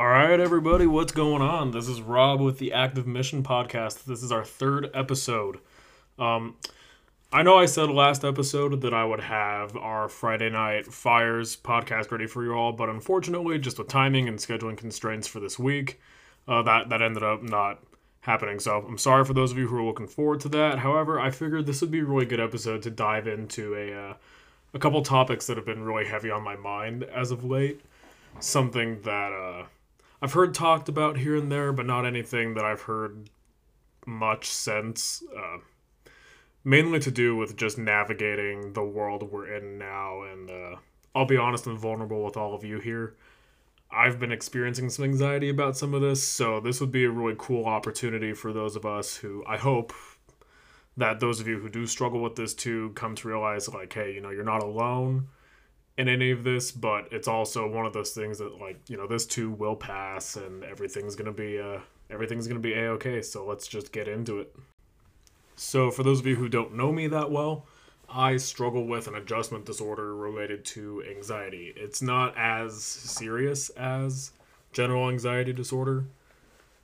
All right, everybody, what's going on? This is Rob with the Active Mission Podcast. This is our third episode. Um, I know I said last episode that I would have our Friday Night Fires podcast ready for you all, but unfortunately, just with timing and scheduling constraints for this week, uh, that that ended up not happening. So I'm sorry for those of you who are looking forward to that. However, I figured this would be a really good episode to dive into a uh, a couple topics that have been really heavy on my mind as of late. Something that uh, I've heard talked about here and there, but not anything that I've heard much since. Uh, mainly to do with just navigating the world we're in now, and uh, I'll be honest and vulnerable with all of you here. I've been experiencing some anxiety about some of this, so this would be a really cool opportunity for those of us who I hope that those of you who do struggle with this too come to realize like, hey, you know, you're not alone in any of this, but it's also one of those things that like, you know, this too will pass and everything's gonna be uh everything's gonna be a okay, so let's just get into it. So for those of you who don't know me that well, I struggle with an adjustment disorder related to anxiety. It's not as serious as general anxiety disorder.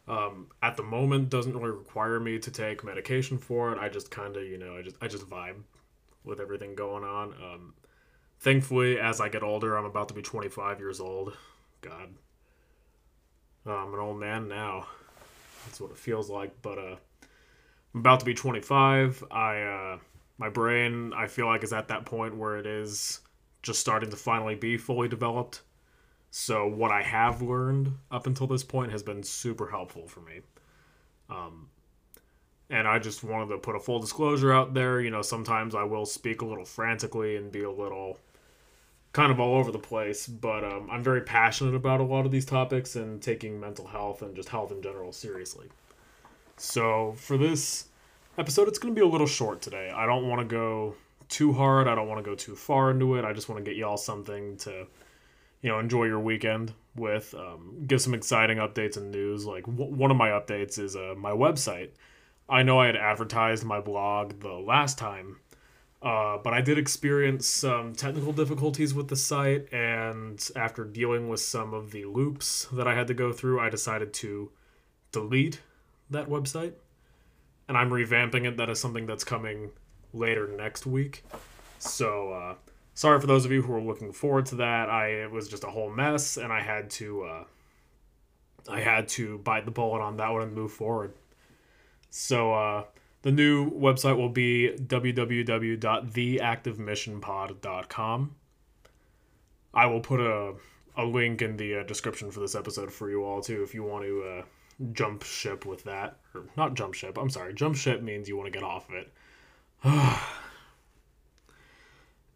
Um, at the moment, doesn't really require me to take medication for it. I just kind of, you know, I just I just vibe with everything going on. Um, thankfully, as I get older, I'm about to be 25 years old. God, oh, I'm an old man now. That's what it feels like. But uh, I'm about to be 25. I uh, my brain I feel like is at that point where it is just starting to finally be fully developed. So what I have learned up until this point has been super helpful for me. Um, and I just wanted to put a full disclosure out there. You know, sometimes I will speak a little frantically and be a little kind of all over the place, but um, I'm very passionate about a lot of these topics and taking mental health and just health in general seriously. So for this episode, it's going to be a little short today. I don't want to go too hard. I don't want to go too far into it. I just want to get y'all something to, you know, enjoy your weekend with. Um, give some exciting updates and news. Like w- one of my updates is uh, my website. I know I had advertised my blog the last time, uh, but I did experience some technical difficulties with the site, and after dealing with some of the loops that I had to go through, I decided to delete that website. And I'm revamping it. That is something that's coming later next week. So, uh, sorry for those of you who are looking forward to that. I it was just a whole mess, and I had to uh, I had to bite the bullet on that one and move forward. So uh, the new website will be www.theactivemissionpod.com. I will put a a link in the uh, description for this episode for you all too if you want to uh, jump ship with that or not jump ship. I'm sorry, jump ship means you want to get off of it.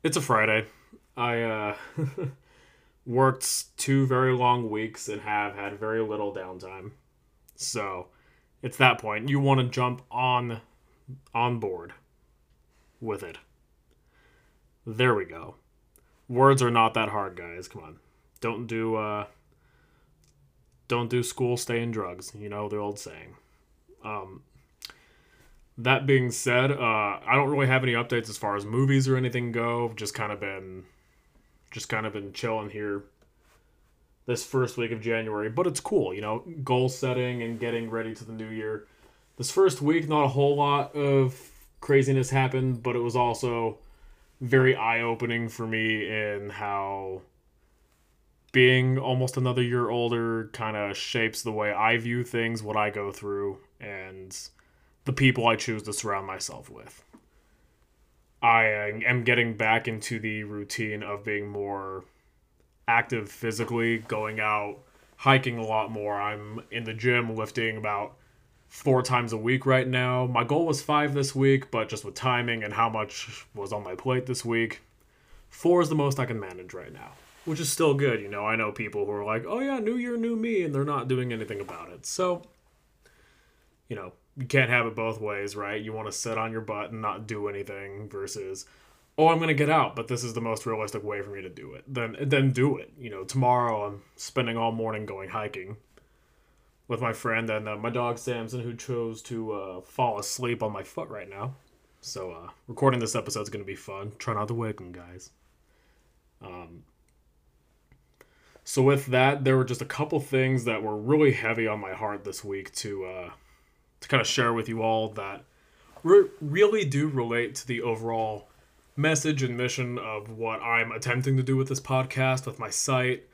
it's a Friday. I uh, worked two very long weeks and have had very little downtime. So it's that point. You want to jump on on board with it. There we go. Words are not that hard, guys. Come on. Don't do uh don't do school, stay in drugs. You know the old saying. Um that being said, uh I don't really have any updates as far as movies or anything go. Just kind of been just kind of been chilling here this first week of January, but it's cool, you know, goal setting and getting ready to the new year. This first week, not a whole lot of craziness happened, but it was also very eye opening for me in how being almost another year older kind of shapes the way I view things, what I go through, and the people I choose to surround myself with. I uh, am getting back into the routine of being more active physically, going out hiking a lot more. I'm in the gym lifting about four times a week right now. My goal was five this week, but just with timing and how much was on my plate this week, four is the most I can manage right now, which is still good. You know, I know people who are like, oh yeah, new year, new me, and they're not doing anything about it. So, you know, you can't have it both ways, right? You want to sit on your butt and not do anything versus, oh, I'm gonna get out, but this is the most realistic way for me to do it. Then then do it. You know, tomorrow I'm spending all morning going hiking with my friend and uh, my dog Samson, who chose to uh, fall asleep on my foot right now. So uh, recording this episode is gonna be fun. Try not to wake him, guys. Um. So with that, there were just a couple things that were really heavy on my heart this week to uh, to kind of share with you all that re- really do relate to the overall message and mission of what I'm attempting to do with this podcast, with my site,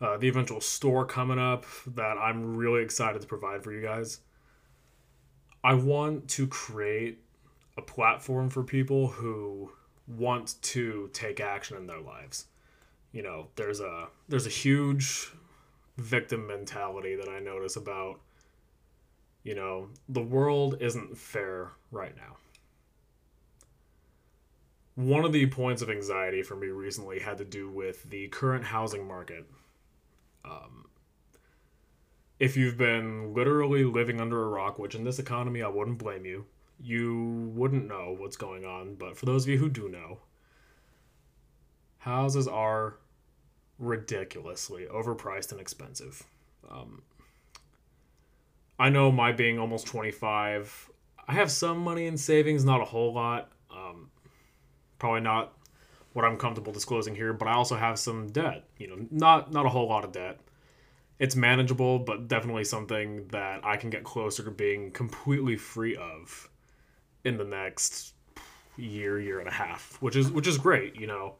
uh, the eventual store coming up that I'm really excited to provide for you guys. I want to create a platform for people who want to take action in their lives. You know, there's a there's a huge victim mentality that I notice about you know, the world isn't fair right now. One of the points of anxiety for me recently had to do with the current housing market. Um, if you've been literally living under a rock, which in this economy I wouldn't blame you, you wouldn't know what's going on. But for those of you who do know, houses are ridiculously overpriced and expensive. Um, I know my being almost 25, I have some money in savings, not a whole lot. Um, probably not what I'm comfortable disclosing here, but I also have some debt. You know, not not a whole lot of debt. It's manageable, but definitely something that I can get closer to being completely free of in the next year, year and a half, which is which is great. You know,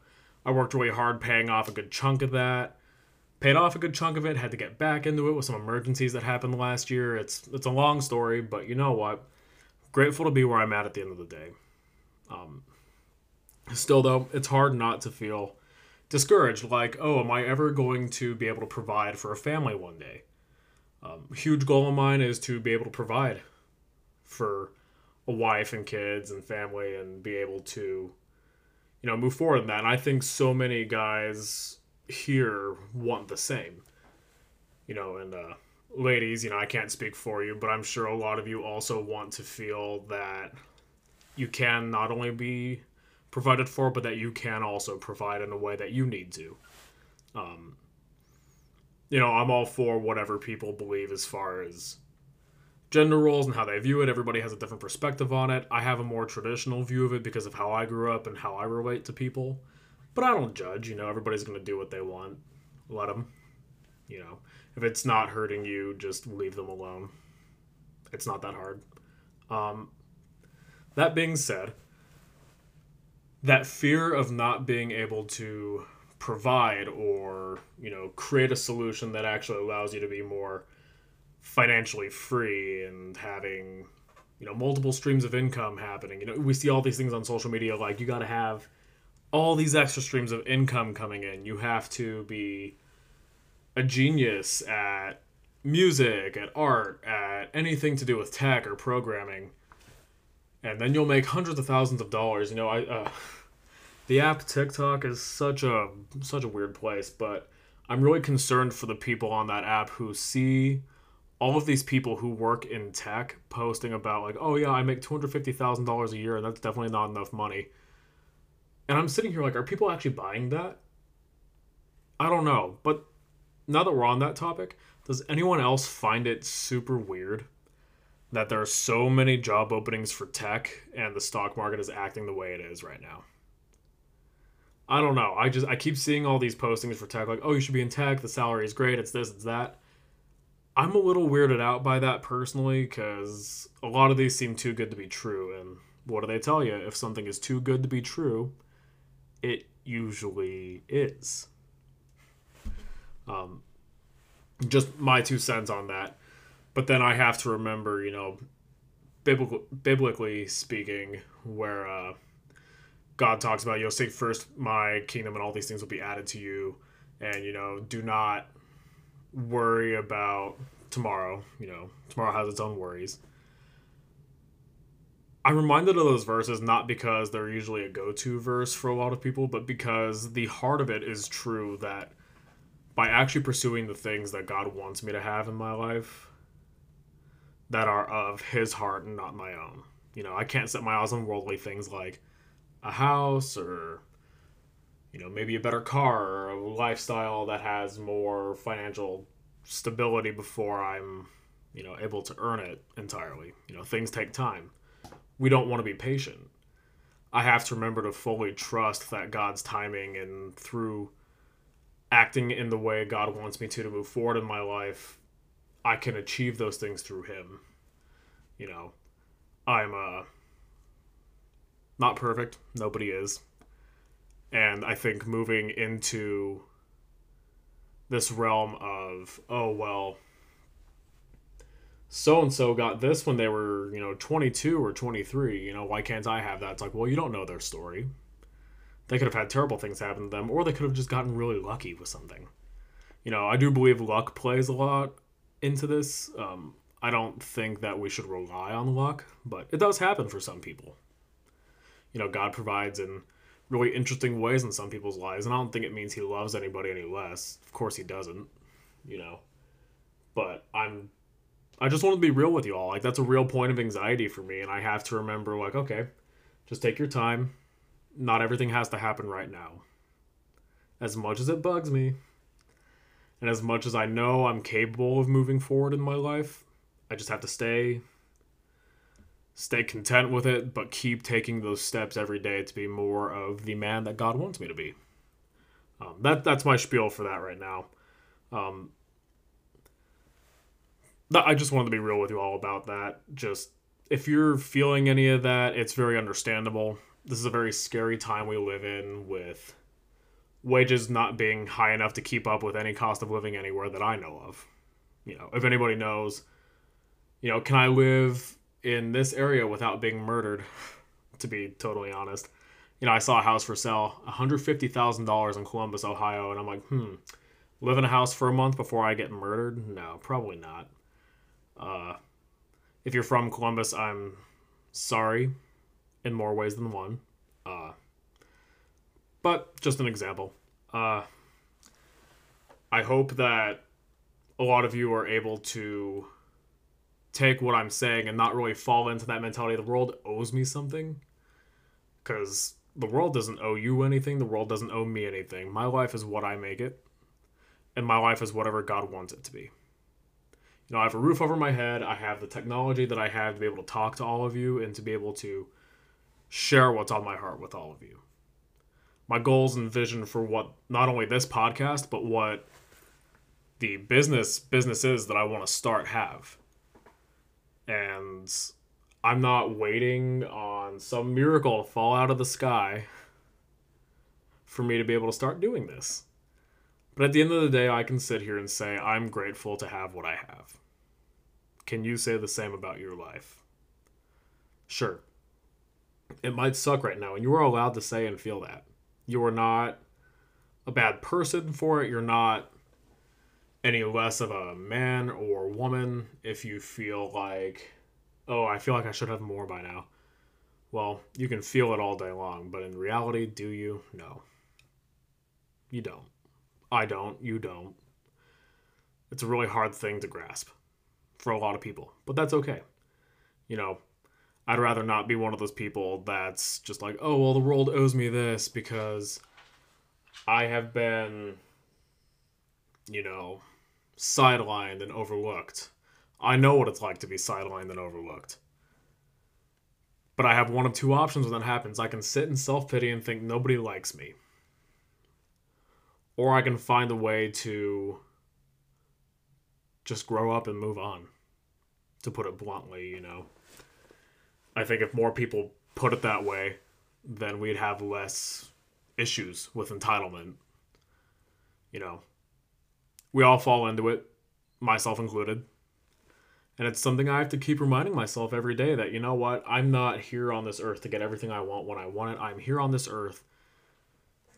I worked really hard paying off a good chunk of that. Paid off a good chunk of it. Had to get back into it with some emergencies that happened last year. It's it's a long story, but you know what? Grateful to be where I'm at at the end of the day. Um, still though, it's hard not to feel discouraged. Like, oh, am I ever going to be able to provide for a family one day? Um, huge goal of mine is to be able to provide for a wife and kids and family and be able to you know move forward in that and i think so many guys here want the same you know and uh, ladies you know i can't speak for you but i'm sure a lot of you also want to feel that you can not only be provided for but that you can also provide in a way that you need to um, you know i'm all for whatever people believe as far as gender roles and how they view it. Everybody has a different perspective on it. I have a more traditional view of it because of how I grew up and how I relate to people. But I don't judge, you know, everybody's going to do what they want. Let them. You know, if it's not hurting you, just leave them alone. It's not that hard. Um, that being said, that fear of not being able to provide or, you know, create a solution that actually allows you to be more financially free and having you know multiple streams of income happening. You know we see all these things on social media like you got to have all these extra streams of income coming in. You have to be a genius at music at art at anything to do with tech or programming and then you'll make hundreds of thousands of dollars you know i uh, the app tiktok is such a such a weird place but i'm really concerned for the people on that app who see all of these people who work in tech posting about like, oh yeah, I make two hundred fifty thousand dollars a year, and that's definitely not enough money. And I'm sitting here like, are people actually buying that? I don't know, but now that we're on that topic, does anyone else find it super weird that there are so many job openings for tech and the stock market is acting the way it is right now? I don't know. I just I keep seeing all these postings for tech like, oh, you should be in tech. The salary is great. It's this. It's that I'm a little weirded out by that personally because a lot of these seem too good to be true. And what do they tell you? If something is too good to be true, it usually is. Um, just my two cents on that. But then I have to remember, you know, biblical, biblically speaking, where uh, God talks about, you know, seek first my kingdom and all these things will be added to you. And, you know, do not worry about tomorrow. You know, tomorrow has its own worries. I'm reminded of those verses not because they're usually a go to verse for a lot of people, but because the heart of it is true that by actually pursuing the things that God wants me to have in my life that are of His heart and not my own. You know, I can't set my eyes on worldly things like a house or you know, maybe a better car or a lifestyle that has more financial stability before I'm, you know, able to earn it entirely. You know, things take time. We don't want to be patient. I have to remember to fully trust that God's timing and through acting in the way God wants me to to move forward in my life, I can achieve those things through Him. You know, I'm uh, not perfect. Nobody is. And I think moving into this realm of, oh, well, so and so got this when they were, you know, 22 or 23. You know, why can't I have that? It's like, well, you don't know their story. They could have had terrible things happen to them, or they could have just gotten really lucky with something. You know, I do believe luck plays a lot into this. Um, I don't think that we should rely on luck, but it does happen for some people. You know, God provides in really interesting ways in some people's lives, and I don't think it means He loves anybody any less. Of course, He doesn't. You know, but I'm I just want to be real with you all. Like that's a real point of anxiety for me, and I have to remember, like, okay, just take your time. Not everything has to happen right now. As much as it bugs me, and as much as I know I'm capable of moving forward in my life, I just have to stay stay content with it, but keep taking those steps every day to be more of the man that God wants me to be. Um, that that's my spiel for that right now. Um, I just wanted to be real with you all about that. Just if you're feeling any of that, it's very understandable. This is a very scary time we live in with wages not being high enough to keep up with any cost of living anywhere that I know of. You know, if anybody knows, you know, can I live in this area without being murdered? to be totally honest, you know, I saw a house for sale, $150,000 in Columbus, Ohio, and I'm like, hmm, live in a house for a month before I get murdered? No, probably not. Uh, if you're from Columbus, I'm sorry in more ways than one. Uh, but just an example. Uh, I hope that a lot of you are able to take what I'm saying and not really fall into that mentality the world owes me something. Because the world doesn't owe you anything, the world doesn't owe me anything. My life is what I make it, and my life is whatever God wants it to be you know, I have a roof over my head. I have the technology that I have to be able to talk to all of you and to be able to share what's on my heart with all of you. My goals and vision for what not only this podcast, but what the business businesses that I want to start have. And I'm not waiting on some miracle to fall out of the sky for me to be able to start doing this. But at the end of the day, I can sit here and say, I'm grateful to have what I have. Can you say the same about your life? Sure. It might suck right now, and you are allowed to say and feel that. You are not a bad person for it. You're not any less of a man or woman if you feel like, oh, I feel like I should have more by now. Well, you can feel it all day long, but in reality, do you? No. You don't. I don't. You don't. It's a really hard thing to grasp for a lot of people, but that's okay. You know, I'd rather not be one of those people that's just like, oh, well, the world owes me this because I have been, you know, sidelined and overlooked. I know what it's like to be sidelined and overlooked. But I have one of two options when that happens. I can sit in self pity and think nobody likes me or I can find a way to just grow up and move on. To put it bluntly, you know. I think if more people put it that way, then we'd have less issues with entitlement. You know, we all fall into it, myself included. And it's something I have to keep reminding myself every day that, you know what, I'm not here on this earth to get everything I want when I want it. I'm here on this earth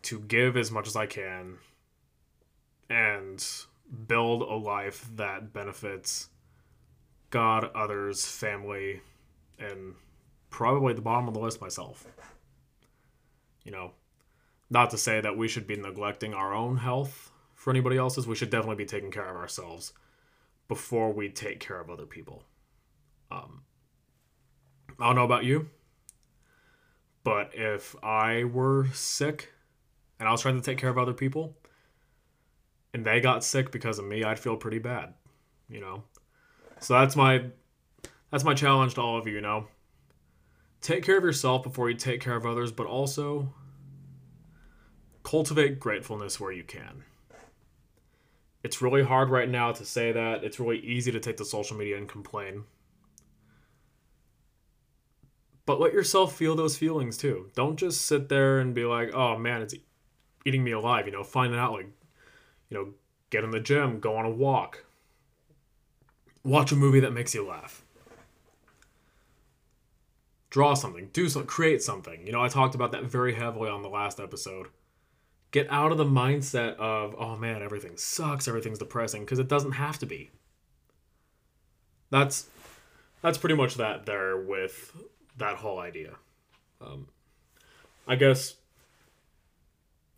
to give as much as I can and build a life that benefits God, others, family, and probably at the bottom of the list myself. You know, not to say that we should be neglecting our own health for anybody else's. We should definitely be taking care of ourselves before we take care of other people. Um, I don't know about you, but if I were sick and I was trying to take care of other people, and they got sick because of me, I'd feel pretty bad, you know. So that's my that's my challenge to all of you, you know. Take care of yourself before you take care of others, but also cultivate gratefulness where you can. It's really hard right now to say that. It's really easy to take to social media and complain. But let yourself feel those feelings too. Don't just sit there and be like, oh man, it's eating me alive. You know, find out, like, you know, get in the gym, go on a walk, watch a movie that makes you laugh draw something, do something, create something. You know, I talked about that very heavily on the last episode. Get out of the mindset of, oh man, everything sucks, everything's depressing, because it doesn't have to be. That's that's pretty much that there with that whole idea. Um, I guess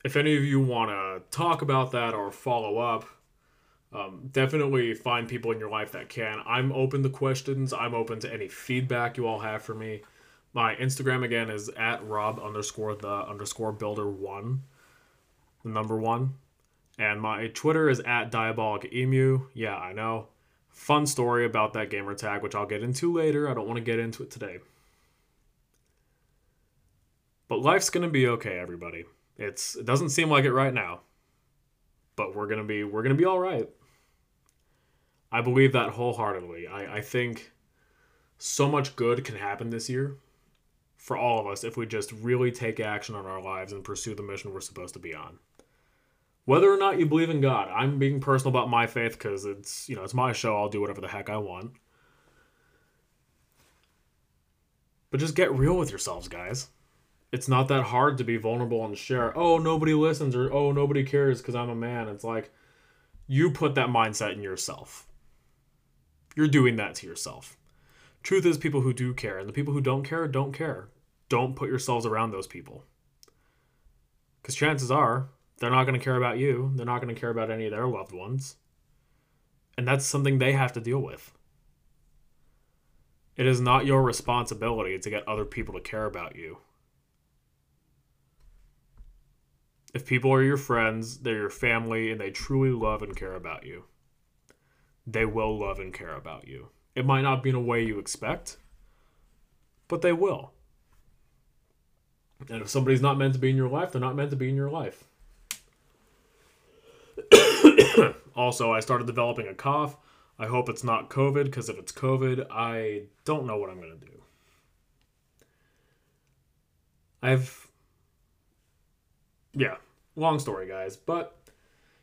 if any of you want to talk about that or follow up, um, definitely find people in your life that can. I'm open to questions. I'm open to any feedback you all have for me. My Instagram again is at Rob underscore the underscore builder one, the number one. And my Twitter is at Diabolic Emu. Yeah, I know. Fun story about that gamer tag, which I'll get into later. I don't want to get into it today. But life's gonna be okay, everybody. It's it doesn't seem like it right now. But we're gonna be we're gonna be alright. I believe that wholeheartedly. I, I think so much good can happen this year for all of us if we just really take action on our lives and pursue the mission we're supposed to be on. Whether or not you believe in God, I'm being personal about my faith because it's you know it's my show. I'll do whatever the heck I want. But just get real with yourselves, guys. It's not that hard to be vulnerable and share. Oh, nobody listens or oh, nobody cares because I'm a man. It's like you put that mindset in yourself. You're doing that to yourself. Truth is, people who do care, and the people who don't care, don't care. Don't put yourselves around those people. Because chances are, they're not going to care about you. They're not going to care about any of their loved ones. And that's something they have to deal with. It is not your responsibility to get other people to care about you. If people are your friends, they're your family, and they truly love and care about you, they will love and care about you. It might not be in a way you expect, but they will. And if somebody's not meant to be in your life, they're not meant to be in your life. also, I started developing a cough. I hope it's not COVID because if it's COVID, I don't know what I'm going to do. I've. Yeah, long story, guys. But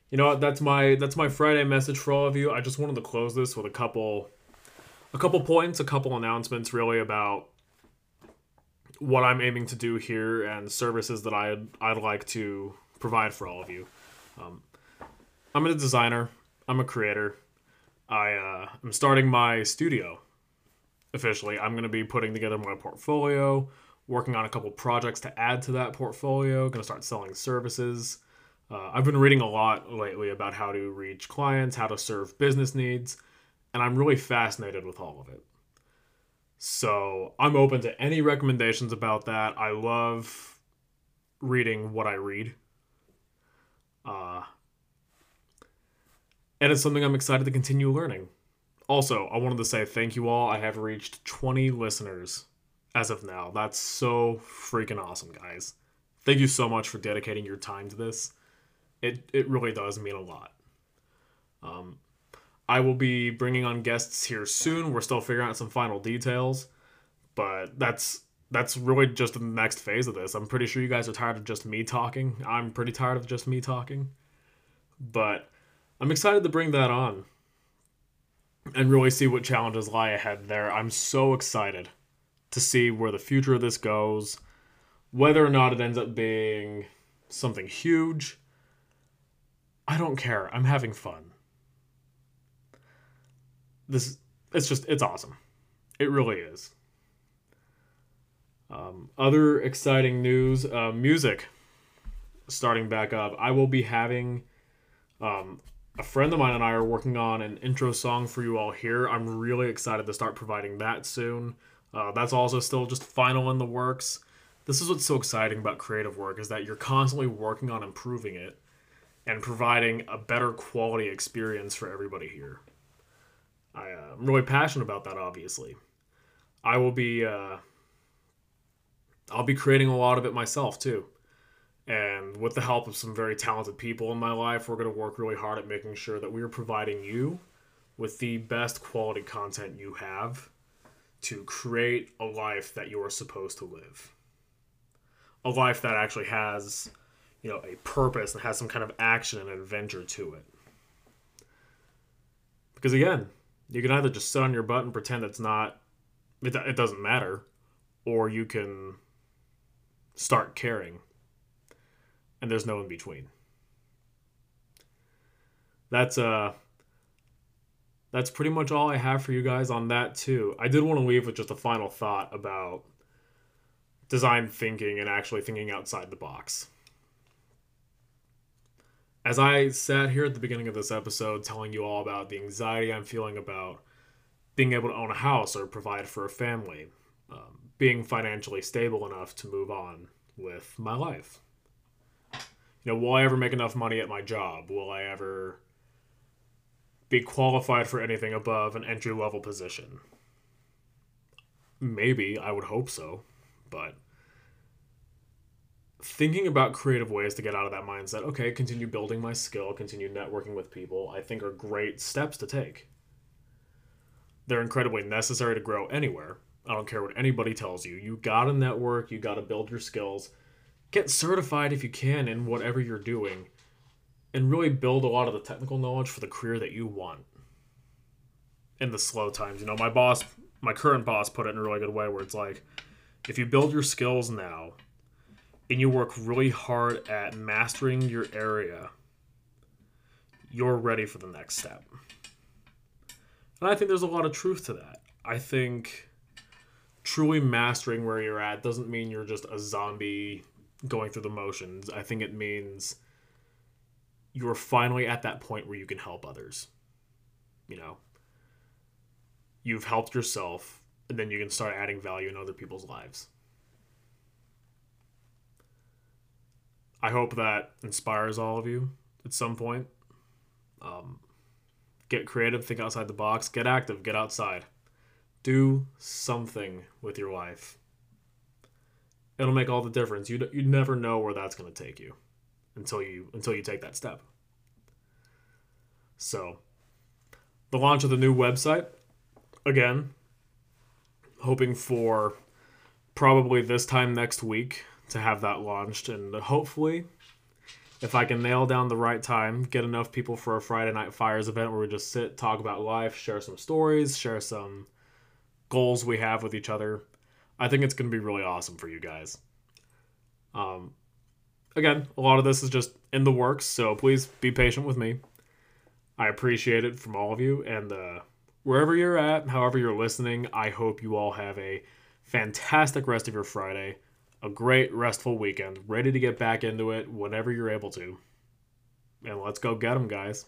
you know? That's my that's my Friday message for all of you. I just wanted to close this with a couple a couple points, a couple announcements really about what I'm aiming to do here and services that I'd, I'd like to provide for all of you. Um, I'm a designer, I'm a creator. I uh, am starting my studio officially. I'm going to be putting together my portfolio, working on a couple projects to add to that portfolio, going to start selling services. Uh, I've been reading a lot lately about how to reach clients, how to serve business needs and I'm really fascinated with all of it. So I'm open to any recommendations about that. I love reading what I read. Uh, and it's something I'm excited to continue learning. Also, I wanted to say thank you all. I have reached 20 listeners as of now. That's so freaking awesome, guys. Thank you so much for dedicating your time to this. It, it really does mean a lot. Um, I will be bringing on guests here soon. We're still figuring out some final details, but that's that's really just the next phase of this. I'm pretty sure you guys are tired of just me talking. I'm pretty tired of just me talking. But I'm excited to bring that on and really see what challenges lie ahead there. I'm so excited to see where the future of this goes, whether or not it ends up being something huge. I don't care. I'm having fun this it's just it's awesome. It really is. Um, other exciting news: uh, music starting back up. I will be having um, a friend of mine and I are working on an intro song for you all here. I'm really excited to start providing that soon. Uh, that's also still just final in the works. This is what's so exciting about creative work is that you're constantly working on improving it and providing a better quality experience for everybody here. I, uh, I'm really passionate about that. Obviously, I will be. Uh, I'll be creating a lot of it myself too, And with the help of some very talented people in my life, we're going to work really hard at making sure that we are providing you with the best quality content you have to create a life that you are supposed to live. A life that actually has, you know, a purpose and has some kind of action and adventure to it. Because again, you can either just sit on your butt and pretend it's not, it, it doesn't matter, or you can start caring. And there's no in between. That's uh that's pretty much all I have for you guys on that too. I did want to leave with just a final thought about design thinking and actually thinking outside the box. As I sat here at the beginning of this episode telling you all about the anxiety I'm feeling about being able to own a house or provide for a family, um, being financially stable enough to move on with my life. You know, will I ever make enough money at my job? Will I ever be qualified for anything above an entry level position? Maybe, I would hope so, but thinking about creative ways to get out of that mindset, okay, continue building my skill, continue networking with people, I think are great steps to take. They're incredibly necessary to grow anywhere. I don't care what anybody tells you. You gotta network, you gotta build your skills, get certified if you can in whatever you're doing and really build a lot of the technical knowledge for the career that you want in the slow times. You know, my boss, my current boss put it in a really good way where it's like, if you build your skills now and you work really hard at mastering your area, you're ready for the next step. And I think there's a lot of truth to that. I think truly mastering where you're at doesn't mean you're just a zombie going through the motions. I think it means you're finally at that point where you can help others. You know, you've helped yourself, and then you can start adding value in other people's lives. I hope that inspires all of you at some point. Um, get creative, think outside the box, get active, get outside. Do something with your life. It'll make all the difference. You you never know where that's going to take you until you until you take that step. So, the launch of the new website again, hoping for probably this time next week to have that launched and hopefully if I can nail down the right time, get enough people for a Friday Night Fires event where we just sit, talk about life, share some stories, share some goals we have with each other, I think it's going to be really awesome for you guys. Um, again, a lot of this is just in the works, so please be patient with me. I appreciate it from all of you, and uh, wherever you're at, however you're listening, I hope you all have a fantastic rest of your Friday, a great restful weekend, ready to get back into it whenever you're able to. And let's go get them, guys.